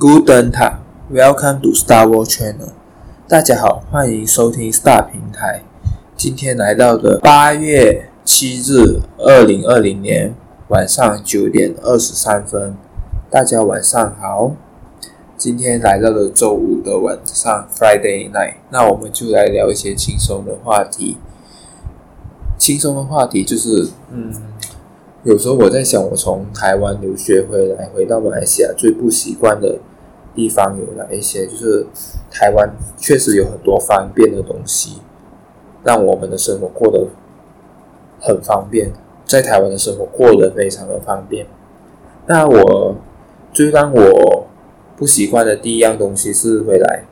Guten Tag, Welcome to Star Wars Channel。大家好，欢迎收听 Star 平台。今天来到的八月七日，二零二零年晚上九点二十三分。大家晚上好。今天来到了周五的晚上，Friday night。那我们就来聊一些轻松的话题。轻松的话题就是，嗯。有时候我在想，我从台湾留学回来，回到马来西亚最不习惯的地方有哪一些？就是台湾确实有很多方便的东西，让我们的生活过得很方便，在台湾的生活过得非常的方便。那我最让我不习惯的第一样东西是回来，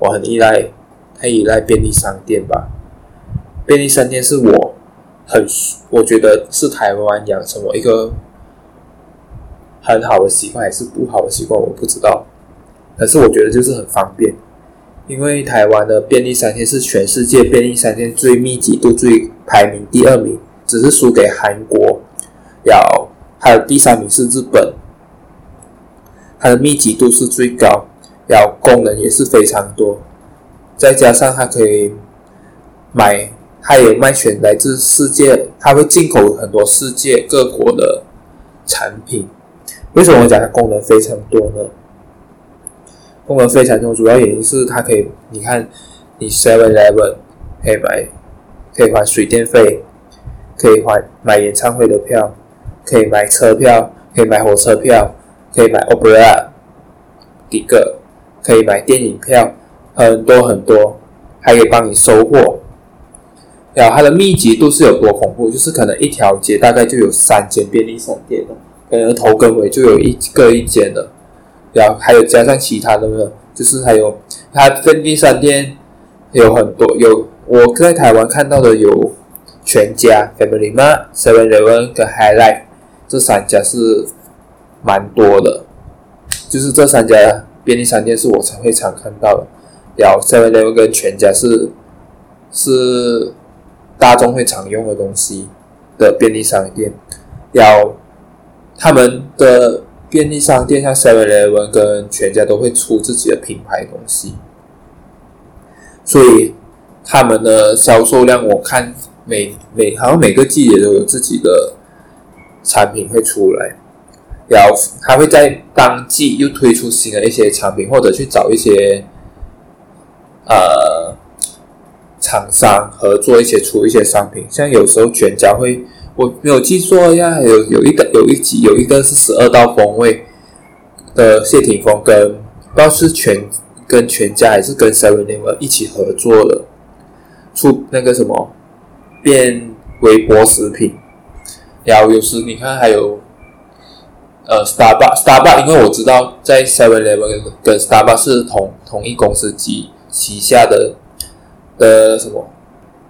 我很依赖，太依赖便利商店吧。便利商店是我。很，我觉得是台湾养成我一个很好的习惯，还是不好的习惯，我不知道。可是我觉得就是很方便，因为台湾的便利商店是全世界便利商店最密集度最排名第二名，只是输给韩国，要还有第三名是日本，它的密集度是最高，要功能也是非常多，再加上它可以买。它也卖全来自世界，它会进口很多世界各国的产品。为什么我讲它功能非常多呢？功能非常多，主要原因是它可以，你看，你 Seven Eleven 可以买，可以还水电费，可以还买演唱会的票，可以买车票，可以买火车票，可以买 Opera 一个，可以买电影票，很多很多，还可以帮你收货。然后它的密集度是有多恐怖？就是可能一条街大概就有三间便利商店的，可能头跟尾就有一个一间的。然后还有加上其他的呢，就是还有它便利商店有很多，有我在台湾看到的有全家、Family Mart、Seven Eleven 跟 Highlight 这三家是蛮多的，就是这三家便利商店是我才会常看到的。然后 Seven Eleven 跟全家是是。大众会常用的东西的便利商店，要他们的便利商店像 Seven Eleven 跟全家都会出自己的品牌东西，所以他们的销售量我看每每好像每个季节都有自己的产品会出来，然后他会在当季又推出新的一些产品，或者去找一些呃。厂商合作一些出一些商品，像有时候全家会，我没有记错呀，有有一个有一集有一个是十二道风味的谢霆锋跟不知道是全跟全家还是跟 Seven Eleven 一起合作的，出那个什么变微波食品，然后有时你看还有呃 Starbucks Starbucks，因为我知道在 Seven Eleven 跟 Starbucks 是同同一公司级旗下的。的什么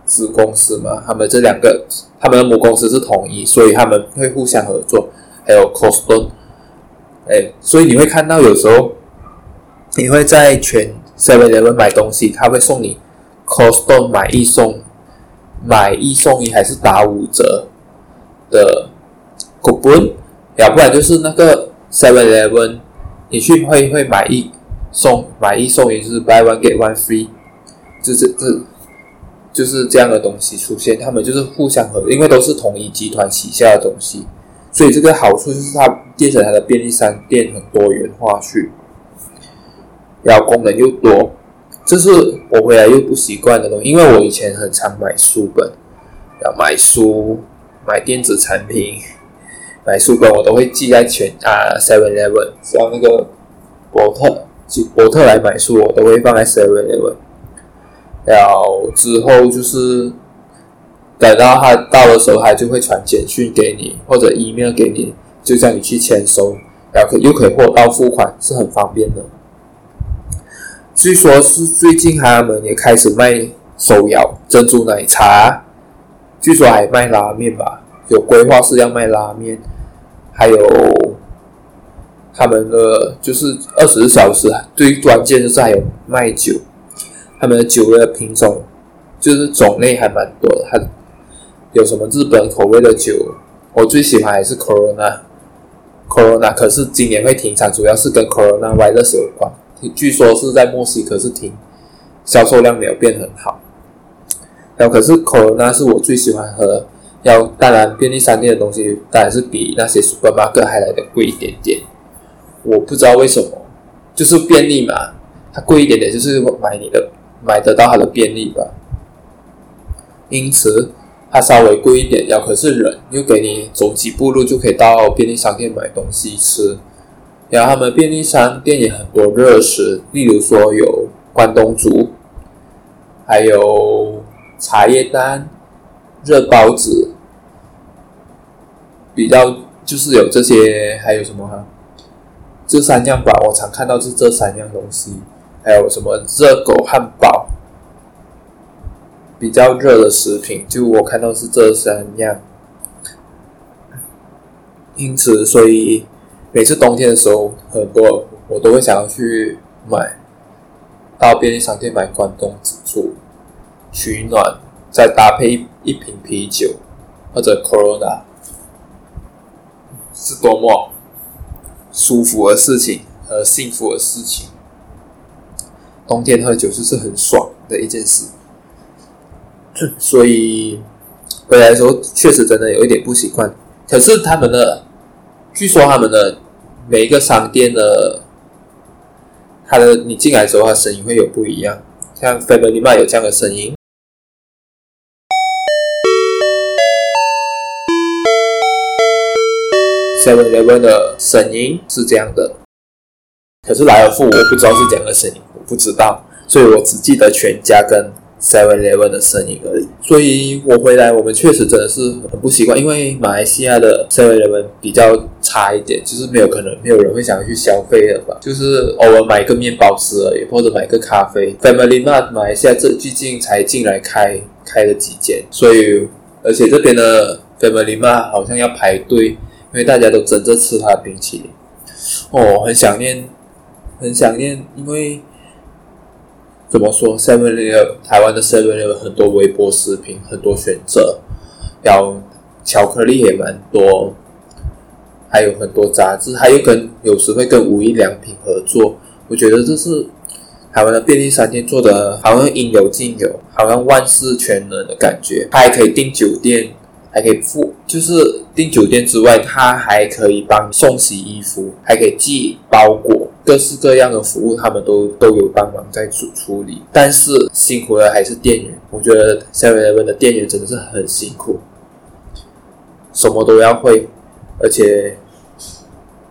子公司嘛？他们这两个，他们的母公司是统一，所以他们会互相合作。还有 Costco，哎，所以你会看到有时候你会在全 Seven Eleven 买东西，他会送你 Costco 买一送买一送一，还是打五折的 coupon，要不然就是那个 Seven Eleven，你去会会买一送买一送一，就是 buy one get one free。就是这，就是这样的东西出现，他们就是互相合作，因为都是同一集团旗下的东西，所以这个好处就是它变成它的便利商店很多元化去，然后功能又多，这是我回来又不习惯的东西，因为我以前很常买书本，要买书、买电子产品、买书本，我都会寄在全啊 Seven Eleven，像那个博特，博特来买书，我都会放在 Seven Eleven。了之后就是等到他到的时候，他就会传简讯给你或者 email 给你，就叫你去签收，然后又可以货到付款，是很方便的。据说是最近他们也开始卖手摇珍珠奶茶，据说还卖拉面吧，有规划是要卖拉面，还有他们的就是二十四小时最关键就是还有卖酒。他们的酒的品种就是种类还蛮多的，还有什么日本口味的酒，我最喜欢还是 Corona，Corona，可是今年会停产，主要是跟 Corona virus 有关。据说是在墨西哥是停，销售量没有变很好。然后可是 Corona 是我最喜欢喝，要当然便利商店的东西当然是比那些 supermarket 还来的贵一点点。我不知道为什么，就是便利嘛，它贵一点点就是买你的买得到它的便利吧。因此它稍微贵一点，要可是人又给你走几步路就可以到便利商店买东西吃。然后他们便利商店也很多热食，例如说有关东煮，还有茶叶蛋、热包子，比较就是有这些，还有什么哈？这三样吧，我常看到是这三样东西，还有什么热狗汉堡，比较热的食品，就我看到是这三样，因此所以。每次冬天的时候，很多我都会想要去买，到便利商店买关东煮取暖，再搭配一瓶啤酒或者 Corona，是多么舒服的事情和幸福的事情。冬天喝酒就是很爽的一件事，所以回来的时候确实真的有一点不习惯。可是他们的。据说他们的每一个商店的，他的你进来的时候，他声音会有不一样。像 Family Mart 有这样的声音，Seven Eleven 的声音是这样的。可是莱尔富我不知道是怎样的声音，我不知道，所以我只记得全家跟。Seven Eleven 的声音而已，所以我回来，我们确实真的是很不习惯，因为马来西亚的 Seven Eleven 比较差一点，就是没有可能，没有人会想去消费的吧，就是偶尔买个面包吃而已，或者买个咖啡。Family Mart 马来西亚这最近才进来开开了几间，所以而且这边的 Family Mart 好像要排队，因为大家都争着吃它的冰淇淋。哦，很想念，很想念，因为。怎么说？Seven Eleven 台湾的 Seven Eleven 很多微波食品，很多选择，然后巧克力也蛮多，还有很多杂志，还有跟有时会跟无印良品合作。我觉得这是台湾的便利商店做的，好像应有尽有，好像万事全能的感觉。它还可以订酒店，还可以付，就是订酒店之外，它还可以帮送洗衣服，还可以寄包裹。各式各样的服务，他们都都有帮忙在处处理，但是辛苦的还是店员。我觉得 Seven Eleven 的店员真的是很辛苦，什么都要会，而且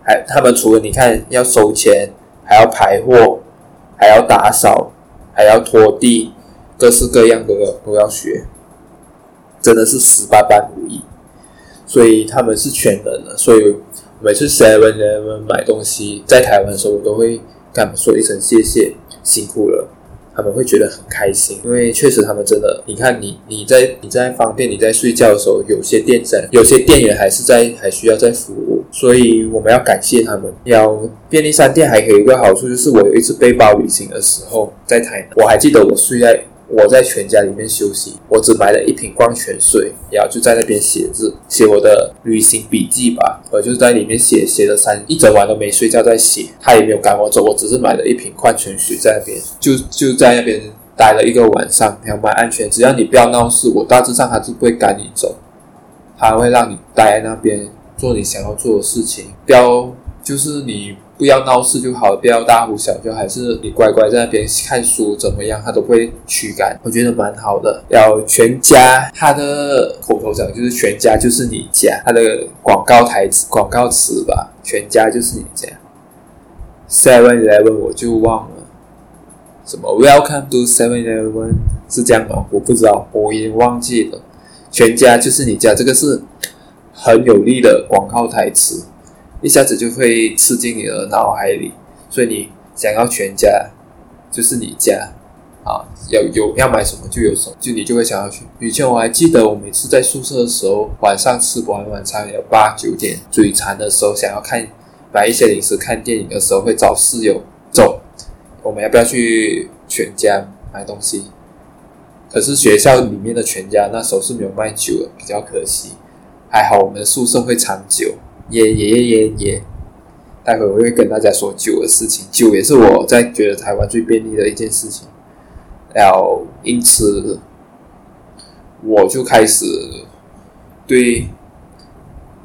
还他们除了你看要收钱，还要排货，还要打扫，还要拖地，各式各样的都要学，真的是十八般武艺。所以他们是全能的，所以。每次 Seven Eleven 买东西，在台湾的时候，我都会跟他们说一声谢谢，辛苦了。他们会觉得很开心，因为确实他们真的，你看你你在你在方便你在睡觉的时候，有些店在，有些店员还是在还需要在服务，所以我们要感谢他们。要便利商店还有一个好处，就是我有一次背包旅行的时候，在台南，我还记得我睡在。我在全家里面休息，我只买了一瓶矿泉水，然后就在那边写字，写我的旅行笔记吧。我就在里面写，写了三一整晚都没睡觉在写。他也没有赶我走，我只是买了一瓶矿泉水在那边，就就在那边待了一个晚上，还蛮安全。只要你不要闹事，我大致上还是不会赶你走，他会让你待在那边做你想要做的事情，不要就是你。不要闹事就好，不要大呼小叫，还是你乖乖在那边看书怎么样，他都会驱赶。我觉得蛮好的。要全家，他的口头禅就是“全家就是你家”，他的广告台词、广告词吧，“全家就是你家”。Seven Eleven 我就忘了什么，Welcome to Seven Eleven 是这样吗？我不知道，我已经忘记了。全家就是你家，这个是很有力的广告台词。一下子就会刺进你的脑海里，所以你想要全家，就是你家啊，有有要买什么就有什么，就你就会想要去。以前我还记得，我每次在宿舍的时候，晚上吃不完晚餐，有八九点嘴馋的时候，想要看买一些零食、看电影的时候，会找室友走，我们要不要去全家买东西？可是学校里面的全家那时候是没有卖酒的，比较可惜。还好我们宿舍会长酒。耶耶耶耶耶！待会我会跟大家说酒的事情，酒也是我在觉得台湾最便利的一件事情。然后因此，我就开始对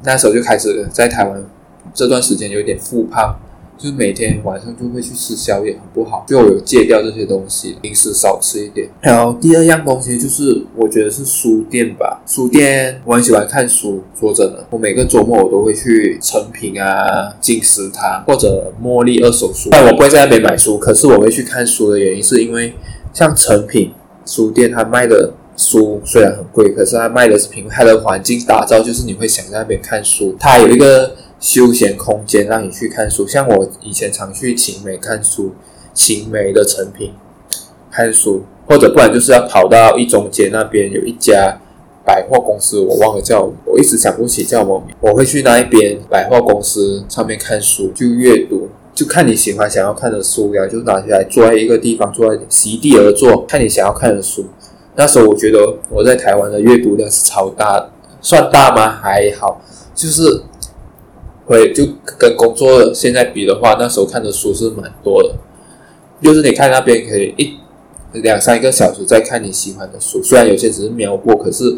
那时候就开始在台湾这段时间有点复胖。就是每天晚上就会去吃宵夜，很不好。就有戒掉这些东西，平时少吃一点。然后第二样东西就是，我觉得是书店吧。书店我很喜欢看书，说真的，我每个周末我都会去诚品啊、金石堂或者茉莉二手书。但我不会在那边买书，可是我会去看书的原因是因为，像诚品书店，它卖的书虽然很贵，可是它卖的是品，它的环境打造就是你会想在那边看书。它有一个。休闲空间让你去看书，像我以前常去晴美看书，晴美的成品看书，或者不然就是要跑到一中街那边有一家百货公司，我忘了叫，我一直想不起叫什么名。我会去那一边百货公司上面看书，就阅读，就看你喜欢想要看的书呀，就拿起来坐在一个地方，坐在席地而坐，看你想要看的书。那时候我觉得我在台湾的阅读量是超大，算大吗？还好，就是。会就跟工作现在比的话，那时候看的书是蛮多的。就是你看那边可以一两三个小时在看你喜欢的书，虽然有些只是瞄过，可是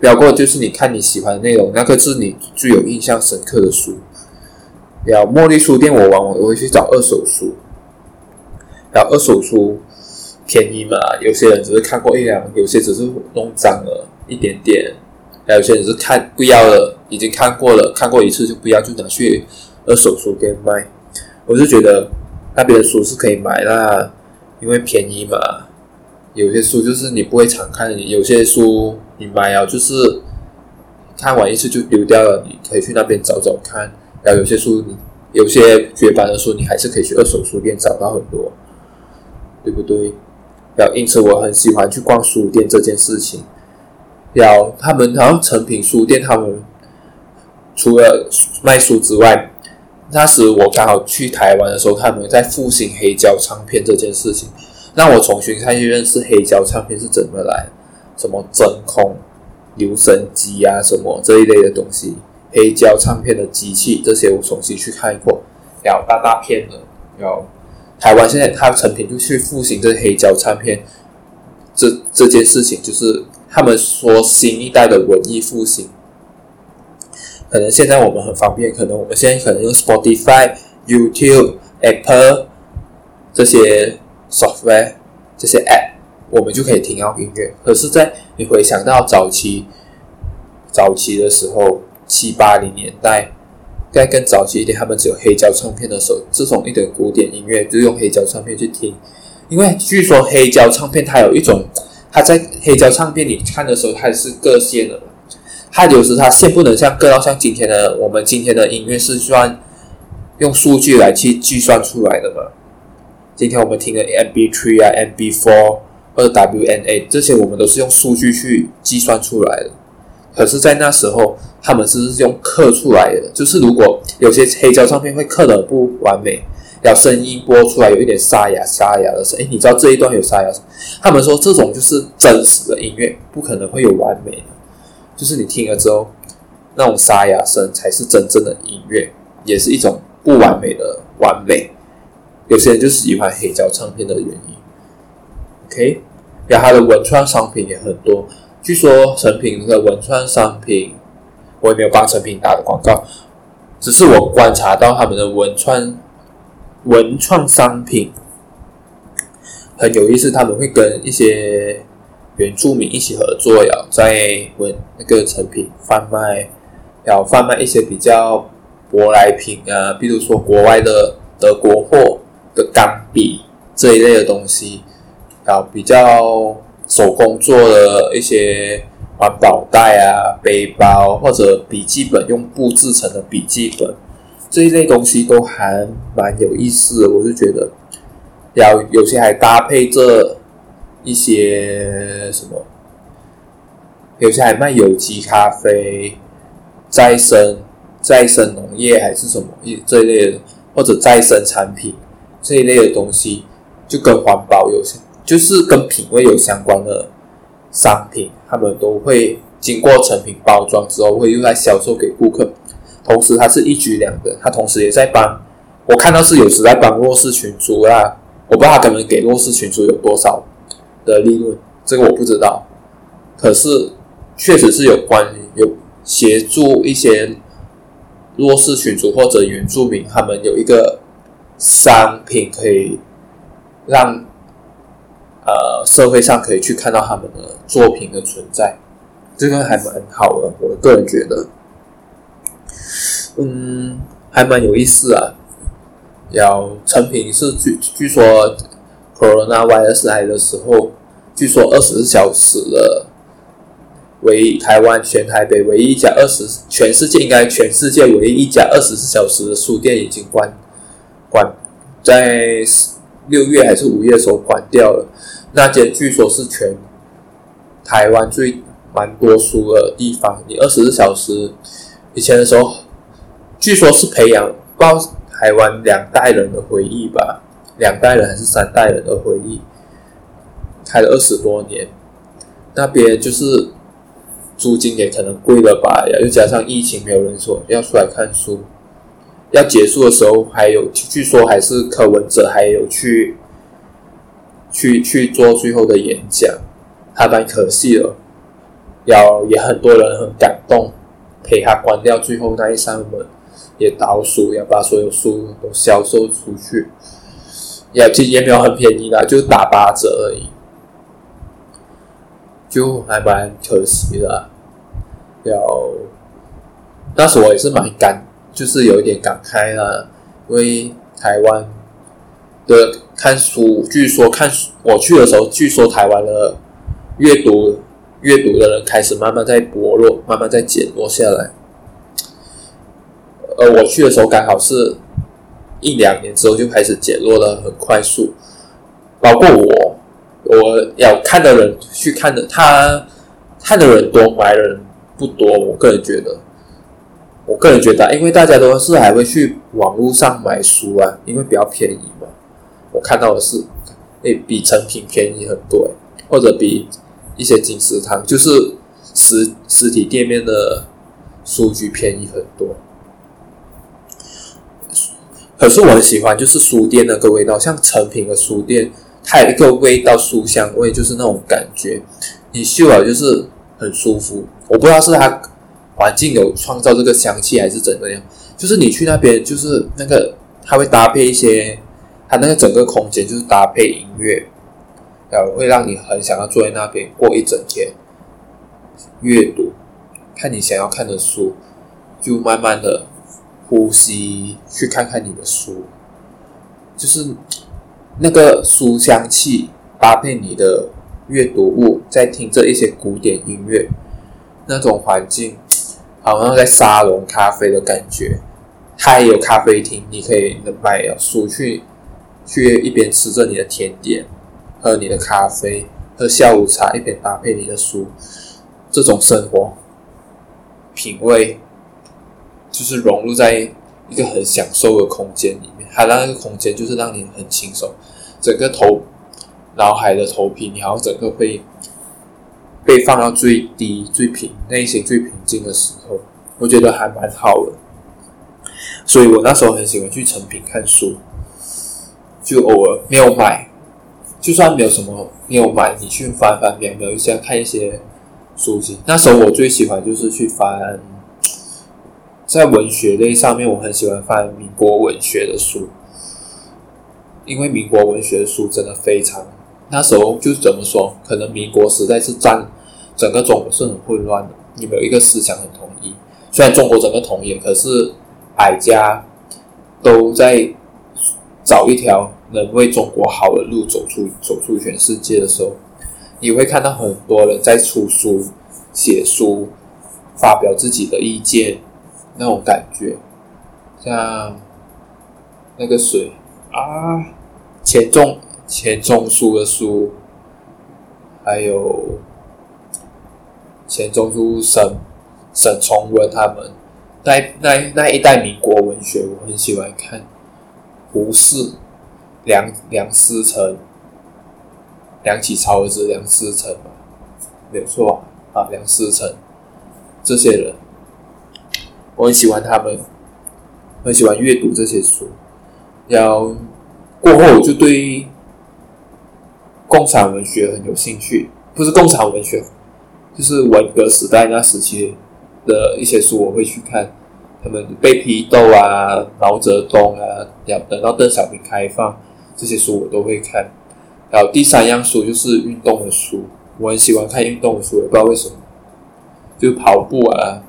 瞄过就是你看你喜欢的内容，那个是你最有印象深刻的书。然后茉莉书店，我往往我会去找二手书。然后二手书便宜嘛，有些人只是看过一两，有些只是弄脏了一点点。还有些人是看不要了，已经看过了，看过一次就不要，就拿去二手书店卖。我是觉得那边的书是可以买啦，因为便宜嘛。有些书就是你不会常看，有些书你买了就是看完一次就丢掉了，你可以去那边找找看。然后有些书你有些绝版的书，你还是可以去二手书店找到很多，对不对？然后因此我很喜欢去逛书店这件事情。要他们好像诚品书店，他们除了卖书之外，那时我刚好去台湾的时候，他们在复兴黑胶唱片这件事情，让我重新开始认识黑胶唱片是怎么来，什么真空、留声机啊，什么这一类的东西，黑胶唱片的机器这些我重新去看过，然后大大片的，然后台湾现在他成品就去复兴这黑胶唱片，这这件事情就是。他们说新一代的文艺复兴，可能现在我们很方便，可能我们现在可能用 Spotify、YouTube、Apple 这些 software 这些 app，我们就可以听到音乐。可是，在你回想到早期早期的时候，七八零年代，该更早期一点，他们只有黑胶唱片的时候，这种一点古典音乐就用黑胶唱片去听，因为据说黑胶唱片它有一种。它在黑胶唱片里看的时候，它是各线的，它有时它线不能像各到像今天的我们今天的音乐是算用数据来去计算出来的嘛？今天我们听的 MP3 啊、MP4 或者 WNA 这些，我们都是用数据去计算出来的。可是，在那时候，他们是用刻出来的，就是如果有些黑胶唱片会刻得不完美。要声音播出来有一点沙哑沙哑的声，诶，你知道这一段有沙哑？他们说这种就是真实的音乐，不可能会有完美的，就是你听了之后，那种沙哑声才是真正的音乐，也是一种不完美的完美。有些人就是喜欢黑胶唱片的原因。OK，然后它的文创商品也很多，据说成品的文创商品，我也没有帮成品打的广告，只是我观察到他们的文创。文创商品很有意思，他们会跟一些原住民一起合作，要在文那个成品贩卖，要贩卖一些比较舶来品啊，比如说国外的德国货的钢笔这一类的东西，然后比较手工做的一些环保袋啊、背包或者笔记本，用布制成的笔记本。这一类东西都还蛮有意思的，我就觉得，要有些还搭配着一些什么，有些还卖有机咖啡、再生再生农业还是什么一这一类的，或者再生产品这一类的东西，就跟环保有相，就是跟品味有相关的商品，他们都会经过成品包装之后，会用来销售给顾客。同时他是一举两得，他同时也在帮，我看到是有时在帮弱势群组啊，我不知道他可能给弱势群组有多少的利润，这个我不知道，可是确实是有关于有协助一些弱势群组或者原住民，他们有一个商品可以让呃社会上可以去看到他们的作品的存在。这个还蛮好的，我个人觉得，嗯，还蛮有意思啊。要成品是据据说 Corona Y S I 的时候，据说二十四小时的，唯台湾全台北唯一一家二十，全世界应该全世界唯一一家二十四小时的书店已经关关，在六月还是五月时候关掉了。那间据说是全台湾最。蛮多书的地方，你二十四小时以前的时候，据说是培养到台湾两代人的回忆吧，两代人还是三代人的回忆，开了二十多年，那边就是租金也可能贵了吧，又加上疫情，没有人说要出来看书，要结束的时候还有，据说还是柯文哲还有去去去做最后的演讲，还蛮可惜的。要也很多人很感动，陪他关掉最后那一扇门，也倒数要把所有书都销售出去，也其实也没有很便宜啦，就打八折而已，就还蛮可惜的。有那时我也是蛮感，就是有一点感慨啦，因为台湾的看书，据说看书我去的时候，据说台湾的阅读。阅读的人开始慢慢在薄弱，慢慢在减弱下来。而我去的时候刚好是一两年之后就开始减弱的很快速，包括我，我要看的人去看的，他看的人多，买的人不多。我个人觉得，我个人觉得，因为大家都是还会去网络上买书啊，因为比较便宜嘛。我看到的是，诶，比成品便宜很多，或者比。一些金石堂就是实实体店面的书局便宜很多，可是我很喜欢就是书店那个味道，像成品的书店，它有一个味道书香味，就是那种感觉，你嗅了就是很舒服。我不知道是它环境有创造这个香气还是怎么样，就是你去那边就是那个它会搭配一些，它那个整个空间就是搭配音乐。呃会让你很想要坐在那边过一整天，阅读，看你想要看的书，就慢慢的呼吸，去看看你的书，就是那个书香气搭配你的阅读物，在听着一些古典音乐，那种环境，好像在沙龙咖啡的感觉。它也有咖啡厅，你可以买书去，去一边吃着你的甜点。喝你的咖啡，喝下午茶，一边搭配你的书，这种生活品味，就是融入在一个很享受的空间里面。它那个空间就是让你很轻松，整个头脑海的头皮，你好像整个会被放到最低、最平、内心最平静的时候，我觉得还蛮好的。所以我那时候很喜欢去成品看书，就偶尔没有买。就算没有什么没有买，你去翻翻瞄瞄一下，看一些书籍。那时候我最喜欢就是去翻，在文学类上面，我很喜欢翻民国文学的书，因为民国文学的书真的非常。那时候就是怎么说，可能民国时代是占整个中国是很混乱的，你没有一个思想很统一。虽然中国整个统一，可是百家都在找一条。能为中国好的路走出走出全世界的时候，你会看到很多人在出书、写书、发表自己的意见，那种感觉，像那个谁啊，钱钟钱钟书的书，还有钱钟书、沈沈从文他们那那那一代民国文学，我很喜欢看，胡适。梁梁思成，梁启超儿子梁思成嘛，没有错啊，梁思成这些人，我很喜欢他们，很喜欢阅读这些书。然后过后，我就对共产文学很有兴趣，不是共产文学，就是文革时代那时期的一些书，我会去看。他们被批斗啊，毛泽东啊，要等到邓小平开放，这些书我都会看。然后第三样书就是运动的书，我很喜欢看运动的书，也不知道为什么，就跑步啊，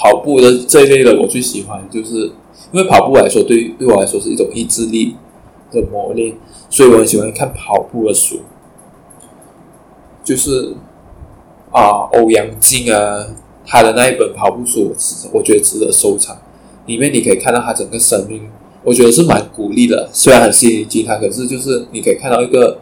跑步的这一类的我最喜欢，就是因为跑步来说，对对我来说是一种意志力的磨练，所以我很喜欢看跑步的书，就是啊，欧阳靖啊。他的那一本跑步书，我，我觉得值得收藏。里面你可以看到他整个生命，我觉得是蛮鼓励的。虽然很心灵鸡汤，可是就是你可以看到一个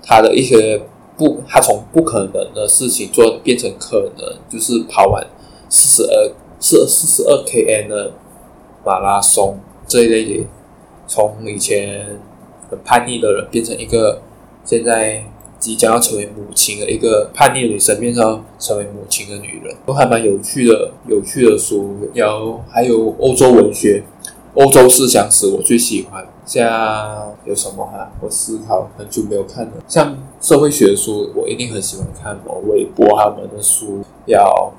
他的一些不，他从不可能的事情做变成可能，就是跑完四十二四四十二 km 的马拉松这一类的，从以前很叛逆的人变成一个现在。即将要成为母亲的一个叛逆的女生，变成成为母亲的女人，都还蛮有趣的，有趣的书。有还有欧洲文学、欧洲思想史，我最喜欢。像有什么哈、我思考很久没有看了，像社会学书，我一定很喜欢看某韦伯他们的书。要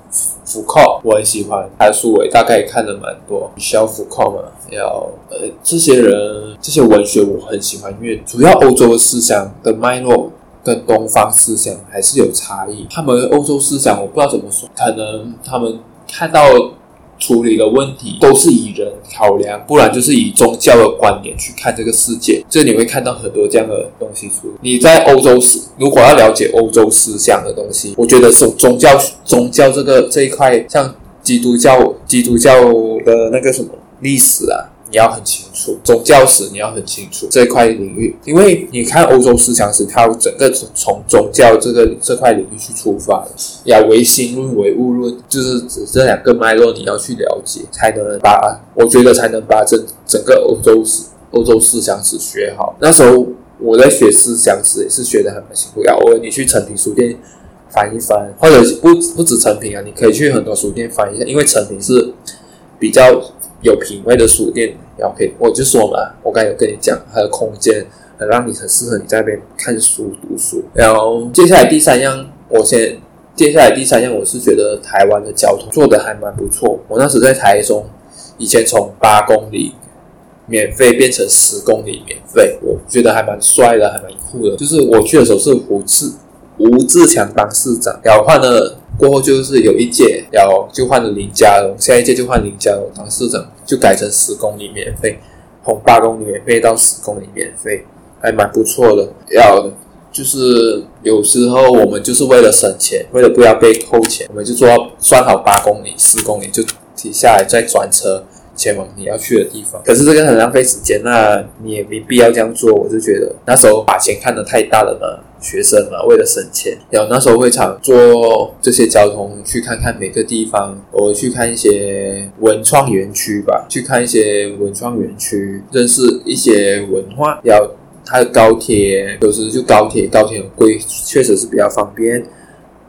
福克，我很喜欢他的书，我大概看了蛮多。小福克嘛，要呃这些人这些文学我很喜欢，因为主要欧洲的思想的脉络。跟东方思想还是有差异。他们欧洲思想我不知道怎么说，可能他们看到处理的问题都是以人考量，不然就是以宗教的观点去看这个世界。这你会看到很多这样的东西出。你在欧洲思，如果要了解欧洲思想的东西，我觉得是宗教宗教这个这一块，像基督教基督教的那个什么历史啊。你要很清楚宗教史，你要很清楚这块领域，因为你看欧洲思想史，它整个从宗教这个这块领域去出发的，要唯心论、唯物论，就是指这两个脉络，你要去了解，才能把我觉得才能把整整个欧洲史、欧洲思想史学好。那时候我在学思想史也是学得很辛苦，要我你去诚品书店翻一翻，或者不不止诚品啊，你可以去很多书店翻一下，因为诚品是比较。有品味的书店，OK，我就说嘛，我刚有跟你讲，它的空间，很让你很适合你在那边看书读书。然后接下来第三样，我先接下来第三样，我是觉得台湾的交通做得还蛮不错。我那时在台中，以前从八公里免费变成十公里免费，我觉得还蛮帅的，还蛮酷的。就是我去的时候是胡志吴志强当市长，然后换了。过后就是有一届，然后就换了林佳龙，下一届就换林佳龙当市长，就改成十公里免费，从八公里免费到十公里免费，还蛮不错的。要就是有时候我们就是为了省钱，为了不要被扣钱，我们就做到算好八公里、十公里就停下来再转车前往你要去的地方。可是这个很浪费时间，那你也没必要这样做。我就觉得那时候把钱看得太大了呢。学生嘛，为了省钱，然后那时候会常坐这些交通去看看每个地方，我去看一些文创园区吧，去看一些文创园区，认识一些文化。然后它的高铁有时就高铁，高铁很贵，确实是比较方便。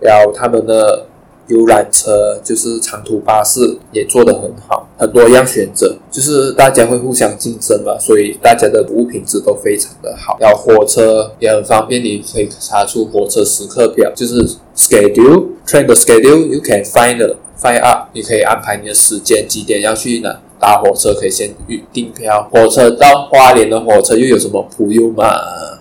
然后他们的。游览车就是长途巴士也做得很好，很多样选择，就是大家会互相竞争嘛，所以大家的服务品质都非常的好。然后火车也很方便，你可以查出火车时刻表，就是 schedule train 的 schedule，you can find the find out，你可以安排你的时间几点要去哪搭火车，可以先预订票。火车到花莲的火车又有什么普悠玛、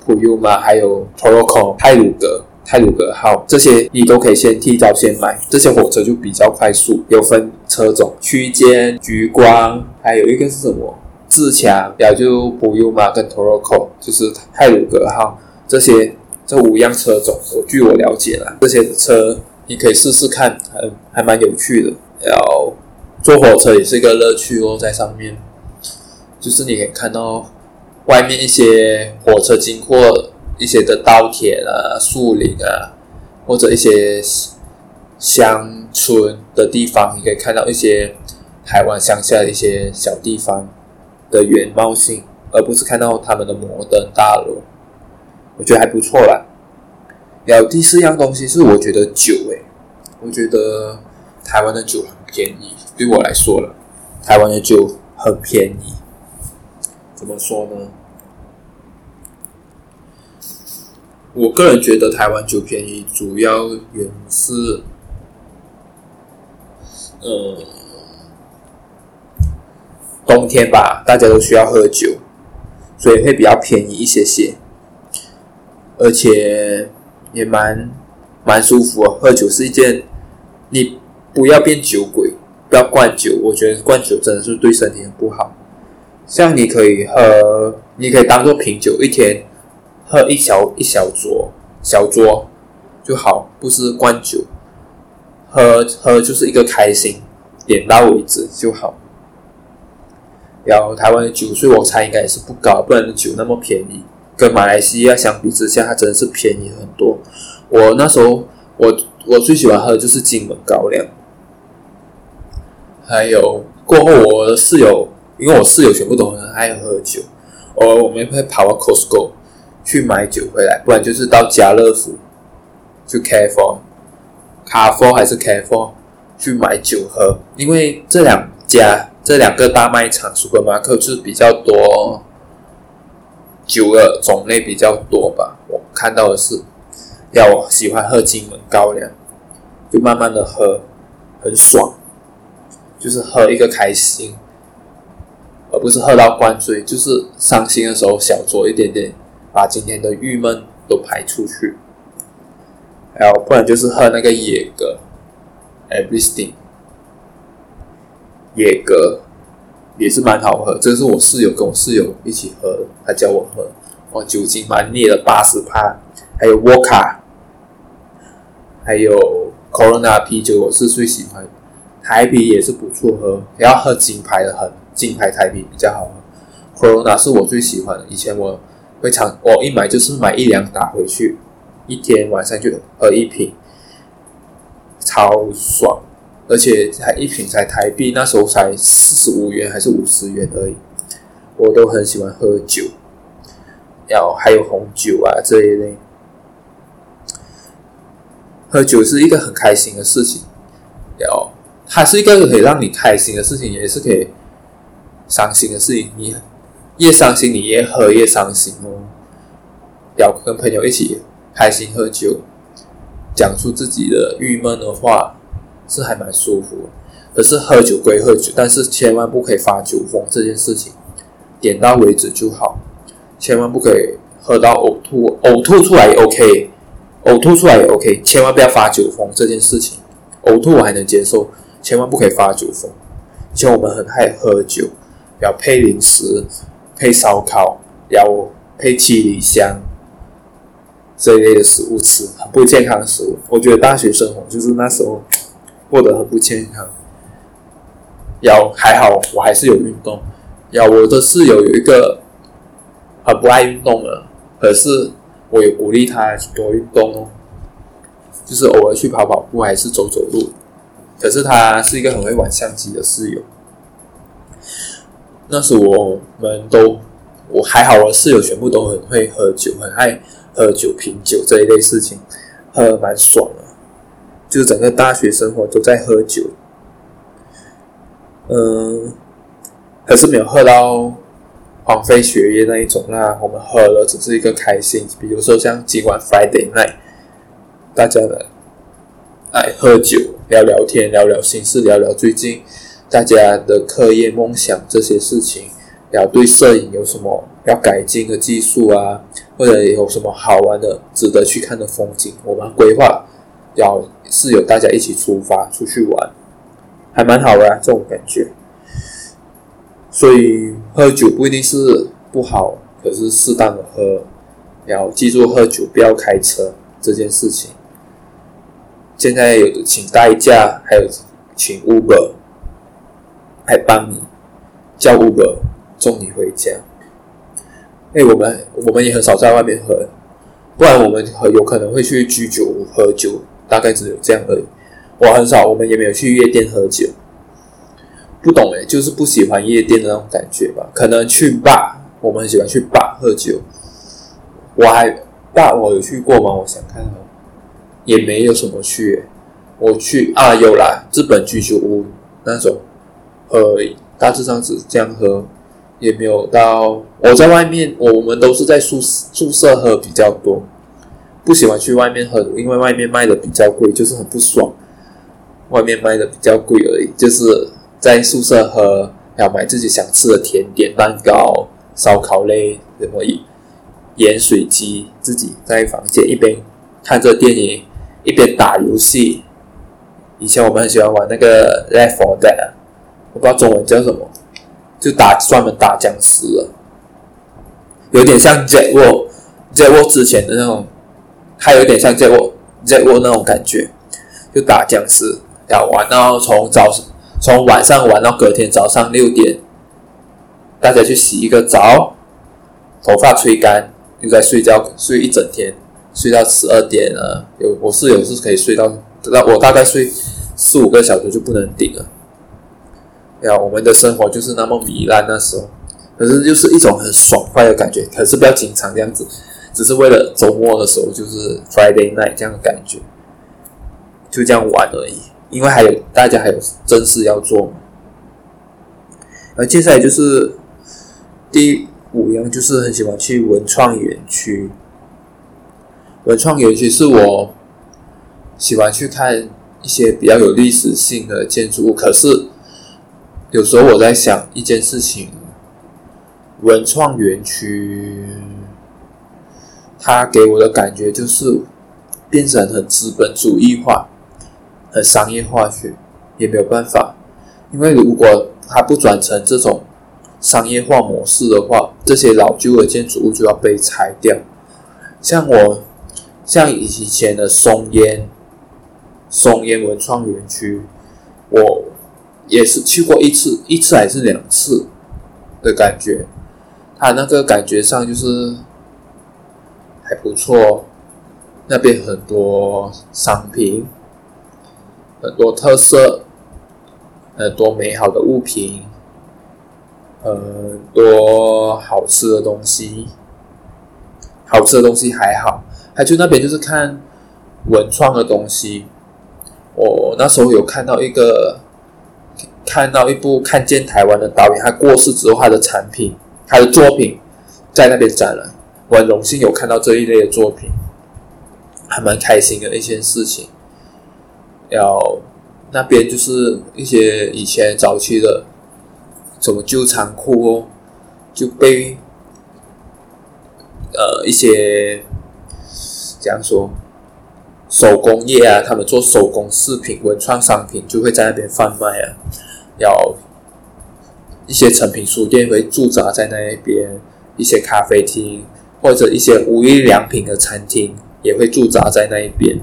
普悠玛，还有 Toroko 太鲁阁。泰鲁阁号这些你都可以先提早先买，这些火车就比较快速。有分车种，区间、橘光，还有一个是什么？自强，然后就普悠玛跟 Toroko，就是泰鲁阁号这些这五样车种，我据我了解啦，这些车你可以试试看，还还蛮有趣的。然后坐火车也是一个乐趣哦，在上面就是你可以看到外面一些火车经过。一些的稻田啊、树林啊，或者一些乡村的地方，你可以看到一些台湾乡下的一些小地方的原貌性，而不是看到他们的摩登大楼。我觉得还不错啦。然后第四样东西是我觉得酒诶，我觉得台湾的酒很便宜，对我来说了，台湾的酒很便宜。怎么说呢？我个人觉得台湾酒便宜，主要原因是，呃，冬天吧，大家都需要喝酒，所以会比较便宜一些些，而且也蛮蛮舒服。喝酒是一件，你不要变酒鬼，不要灌酒。我觉得灌酒真的是对身体很不好。像你可以喝，你可以当做品酒，一天喝一小一小酌，小酌就好，不是灌酒。喝喝就是一个开心，点到为止就好。然后台湾的酒税我猜应该也是不高，不然酒那么便宜，跟马来西亚相比之下，它真的是便宜很多。我那时候我我最喜欢喝的就是金门高粱，还有过后我的室友。因为我室友全部都很爱喝酒，偶尔我们会跑到 Costco 去买酒回来，不然就是到家乐福，去 care for 卡 for 还是 care for 去买酒喝。因为这两家这两个大卖场 Supermarket 就是比较多酒的种类比较多吧。我看到的是，要我喜欢喝金门高粱，就慢慢的喝，很爽，就是喝一个开心。而不是喝到灌醉，就是伤心的时候小酌一点点，把今天的郁闷都排出去。还有不然就是喝那个野格，Everything，野格也是蛮好喝。这是我室友跟我室友一起喝，他叫我喝。我，酒精蛮烈的，八十趴。还有沃卡，还有 Corona 啤酒，我是最喜欢。台啤也是不错喝，要喝金牌的很。金牌台啤比较好喝，Corona 是我最喜欢的。以前我会常，我一买就是买一两打回去，一天晚上就喝一瓶，超爽。而且才一瓶才台币，那时候才四十五元还是五十元而已。我都很喜欢喝酒，要还有红酒啊这一类。喝酒是一个很开心的事情，要它是一个可以让你开心的事情，也是可以。伤心的事情，你越伤心，你越喝越伤心哦。要跟朋友一起开心喝酒，讲出自己的郁闷的话，是还蛮舒服。可是喝酒归喝酒，但是千万不可以发酒疯这件事情，点到为止就好，千万不可以喝到呕吐，呕吐出来也 OK，呕吐出来也 OK，千万不要发酒疯这件事情。呕吐我还能接受，千万不可以发酒疯。以前我们很爱喝酒。要配零食，配烧烤，要配七里香这一类的食物吃，很不健康的食物。我觉得大学生活就是那时候过得很不健康。要还好，我还是有运动。要我的室友有一个很不爱运动的，可是我也鼓励他多运动哦，就是偶尔去跑跑步，还是走走路。可是他是一个很会玩相机的室友。那时我们都我还好，我室友全部都很会喝酒，很爱喝酒、品酒这一类事情，喝的蛮爽的。就是整个大学生活都在喝酒，嗯，可是没有喝到荒废学业那一种啦。我们喝了只是一个开心，比如说像今晚 Friday night，大家来爱喝酒、聊聊天、聊聊心事、聊聊最近。大家的课业、梦想这些事情，要对摄影有什么要改进的技术啊，或者有什么好玩的、值得去看的风景，我们规划要是有大家一起出发出去玩，还蛮好的，这种感觉。所以喝酒不一定是不好，可是适当的喝，要记住喝酒不要开车这件事情。现在有请代驾，还有请 Uber。还帮你叫 Uber 送你回家。哎，我们我们也很少在外面喝，不然我们很有可能会去居酒屋喝酒，大概只有这样而已。我很少，我们也没有去夜店喝酒。不懂哎，就是不喜欢夜店的那种感觉吧？可能去 bar，我们很喜欢去 bar 喝酒。我还 bar 我有去过吗？我想看看，也没有什么去。我去啊，有啦，日本居酒屋那种。喝而已，大致上是这样喝，也没有到我在外面，我们都是在宿宿舍喝比较多，不喜欢去外面喝，因为外面卖的比较贵，就是很不爽。外面卖的比较贵而已，就是在宿舍喝，要买自己想吃的甜点、蛋糕、烧烤类，什么盐水鸡，自己在房间一边看着电影，一边打游戏。以前我们很喜欢玩那个 Left 4 Dead，不知道中文叫什么，就打专门打僵尸了，有点像 Jack War，Jack War 之前的那种，还有点像 Jack War，Jack War 那种感觉，就打僵尸。要玩到从早从晚上玩到隔天早上六点，大家去洗一个澡，头发吹干，又在睡觉睡一整天，睡到十二点了。有我室友是可以睡到，到我大概睡四五个小时就不能顶了。呀，我们的生活就是那么糜烂那时候，可是就是一种很爽快的感觉。可是不要经常这样子，只是为了周末的时候就是 Friday night 这样的感觉，就这样玩而已。因为还有大家还有正事要做嘛，而接下来就是第五样，就是很喜欢去文创园区。文创园区是我喜欢去看一些比较有历史性的建筑物。可是有时候我在想一件事情，文创园区它给我的感觉就是变成很资本主义化。很商业化去，也没有办法，因为如果它不转成这种商业化模式的话，这些老旧的建筑物就要被拆掉。像我，像以前的松烟，松烟文创园区，我也是去过一次，一次还是两次的感觉，它那个感觉上就是还不错，那边很多商品。很多特色，很多美好的物品，很多好吃的东西。好吃的东西还好，还去那边就是看文创的东西。我那时候有看到一个，看到一部《看见台湾》的导演，他过世之后，他的产品，他的作品在那边展览。我很荣幸有看到这一类的作品，还蛮开心的一件事情。要那边就是一些以前早期的什么旧仓库哦，就被呃一些这样说手工业啊，他们做手工饰品、文创商品就会在那边贩卖啊。要一些成品书店会驻扎在那一边，一些咖啡厅或者一些无印良品的餐厅也会驻扎在那一边，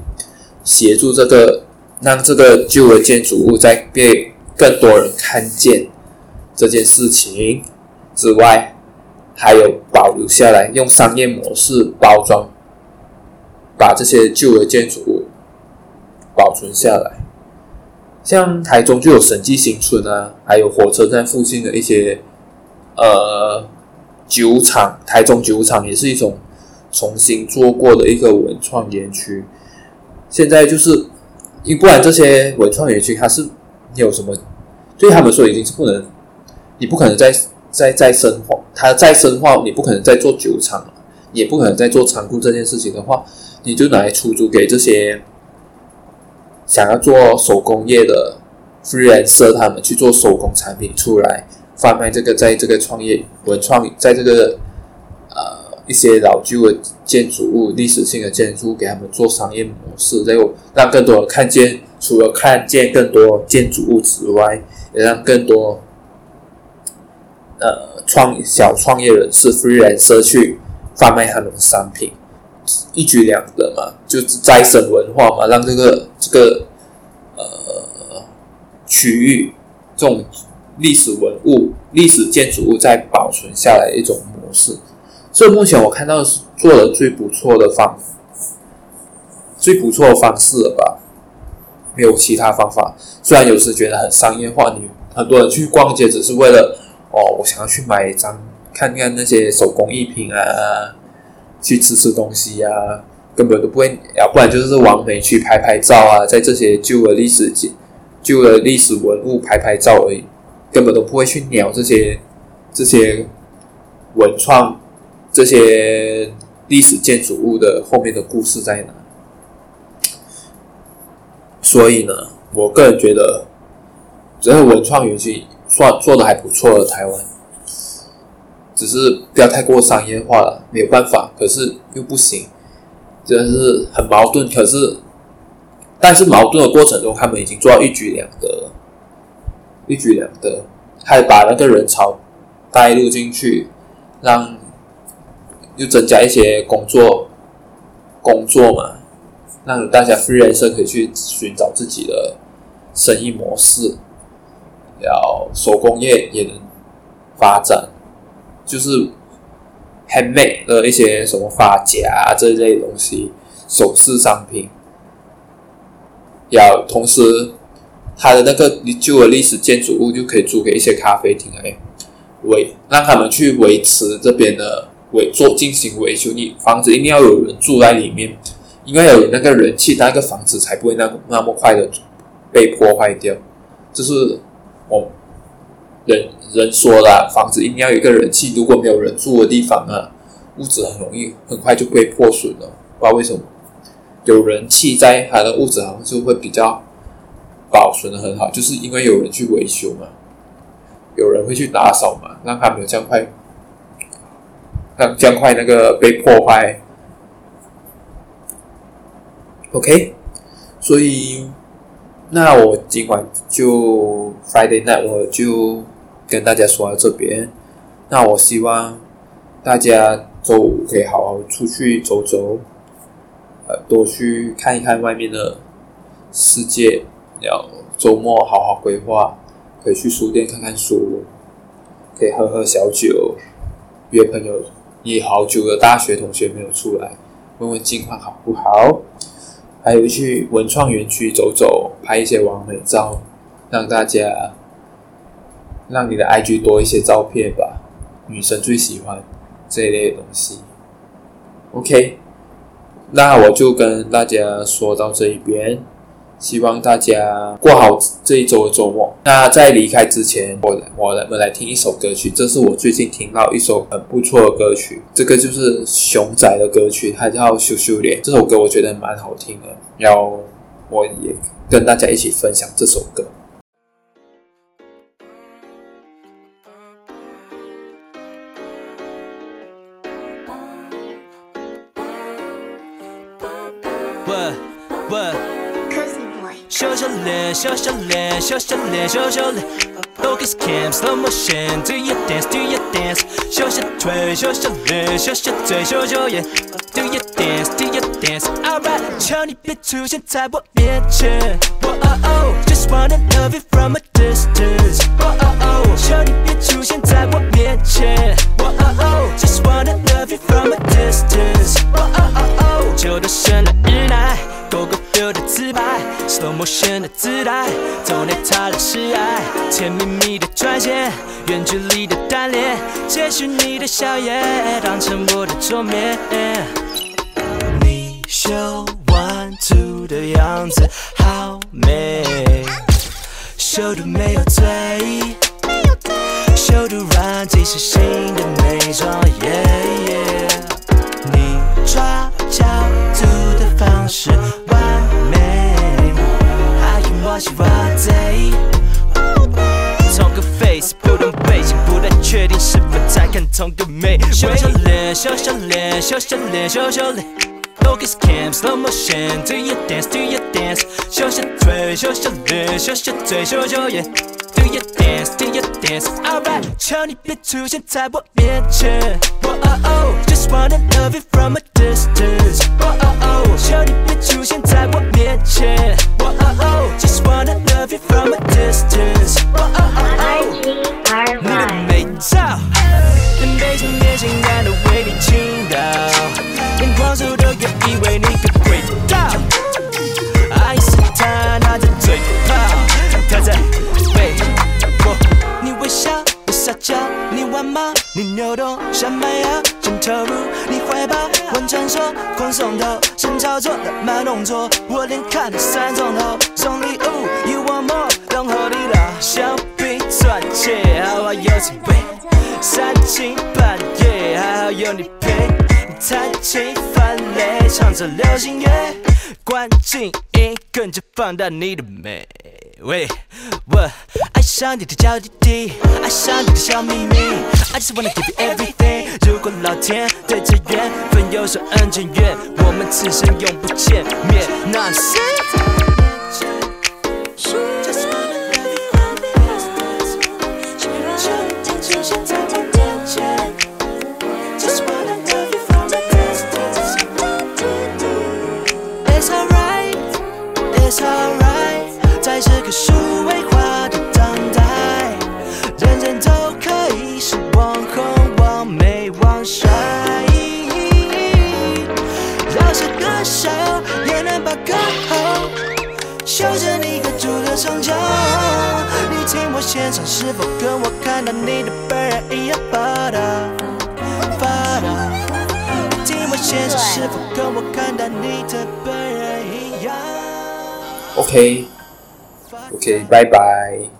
协助这个。让这个旧的建筑物再被更多人看见这件事情之外，还有保留下来，用商业模式包装，把这些旧的建筑物保存下来。像台中就有审计新村啊，还有火车站附近的一些呃酒厂，台中酒厂也是一种重新做过的一个文创园区。现在就是。因不然，这些文创园区它是有什么？对他们说已经是不能，你不可能再再再深化，它再深化，你不可能再做酒厂了，也不可能再做仓库这件事情的话，你就拿来出租给这些想要做手工业的 freelancer，他们去做手工产品出来贩卖。这个在这个创业文创，在这个呃。一些老旧的建筑物、历史性的建筑物，给他们做商业模式，然后让更多人看见。除了看见更多建筑物之外，也让更多呃创小创业人士 freelancer 去贩卖他们的商品，一举两得嘛，就是再生文化嘛，让这个这个呃区域这种历史文物、历史建筑物再保存下来一种模式。这目前我看到是做的最不错的方，最不错的方式了吧？没有其他方法。虽然有时觉得很商业化，你很多人去逛街只是为了哦，我想要去买一张，看看那些手工艺品啊，去吃吃东西啊，根本都不会，要不然就是往美去拍拍照啊，在这些旧的历史旧的历史文物拍拍照而已。根本都不会去鸟这些这些文创这些历史建筑物的后面的故事在哪。所以呢，我个人觉得这个文创园区算做的还不错的台湾，只是不要太过商业化了，没有办法，可是又不行，真的是很矛盾。可是，但是矛盾的过程中，他们已经做到一举两得。一举两得，还把那个人潮带入进去，让又增加一些工作工作嘛，让大家 freelancer 可以去寻找自己的生意模式，然后手工业也能发展，就是 handmade 的一些什么发夹啊这一类东西，首饰商品，要同时。他的那个旧的历史建筑物就可以租给一些咖啡厅来维，让他们去维持这边的维做进行维修。你房子一定要有人住在里面，应该有那个人气，那个房子才不会那那么快的被破坏掉。这是我人人说的，房子一定要有一个人气，如果没有人住的地方啊，屋子很容易很快就被破损了。不知道为什么，有人气在，他的屋子好像就会比较。保存的很好，就是因为有人去维修嘛，有人会去打扫嘛，让他没有这样快，让这样快那个被破坏。OK，所以那我今晚就 Friday night 我就跟大家说到这边。那我希望大家周五可以好好出去走走，呃，多去看一看外面的世界。要周末好好规划，可以去书店看看书，可以喝喝小酒，约朋友，约好久的大学同学没有出来，问问近况好不好？还有去文创园区走走，拍一些完美照，让大家，让你的 IG 多一些照片吧，女生最喜欢这一类的东西。OK，那我就跟大家说到这一边。希望大家过好这一周的周末。那在离开之前，我我我们来听一首歌曲，这是我最近听到一首很不错的歌曲。这个就是熊仔的歌曲，它叫《羞羞脸》。这首歌我觉得蛮好听的，然后我也跟大家一起分享这首歌。羞脸，羞羞脸，羞羞脸，羞羞脸。Focus cam, slow motion, do your dance, do your dance。羞羞腿，羞羞脸，羞羞嘴，羞羞眼。Do your dance, do your dance。Alright，求你别出现在我面前。Oh oh oh, just wanna love you from a distance。Oh oh oh，求你别出现在我面前。Oh oh oh, just wanna love you from a distance。Oh oh oh，就都选了日奈，Go go feel 的自拍。slow motion 的自带，走内他的示爱，甜蜜蜜的转线，远距离的单恋，接续你的笑颜，当成我的桌面。你秀 one two 的样子好美，秀的没有罪，秀的软体是新的美妆。Yeah, yeah 你抓角度的方式。在看同个美。羞羞脸，羞羞脸，羞羞脸，羞羞脸。Focus cam, slow motion, do your dance, do your dance。羞羞腿，羞羞脸，羞羞嘴，羞羞眼。Do your dance, do your dance。Alright，求你别出现在我面前。Oh oh oh, just wanna love you from a distance。Oh oh oh，求你别出现在我面前。你扭动小蛮腰正投入你怀抱，换传说，宽松的，神操作的慢动作，我连看都三种头。送礼物，You are more than hello，消费专柜还好有几位，三更半夜还好有你陪，弹琴犯雷，唱着流行乐，关静音，跟着放大你的美。喂，我爱上你的娇滴滴，爱上你的小秘密，I just wanna give you everything。如果老天对着缘分有所恩情愿，我们此生永不见面。那谁在这个数位化的当代，人人都可以是网红、完美、网帅。饶舌歌手也能把歌喉修着你个猪的双脚。你听我现场是否跟我看到你的本人一样发达？发达。听我现场是否跟我看到你的本人一样？OK。Okay. Bye bye.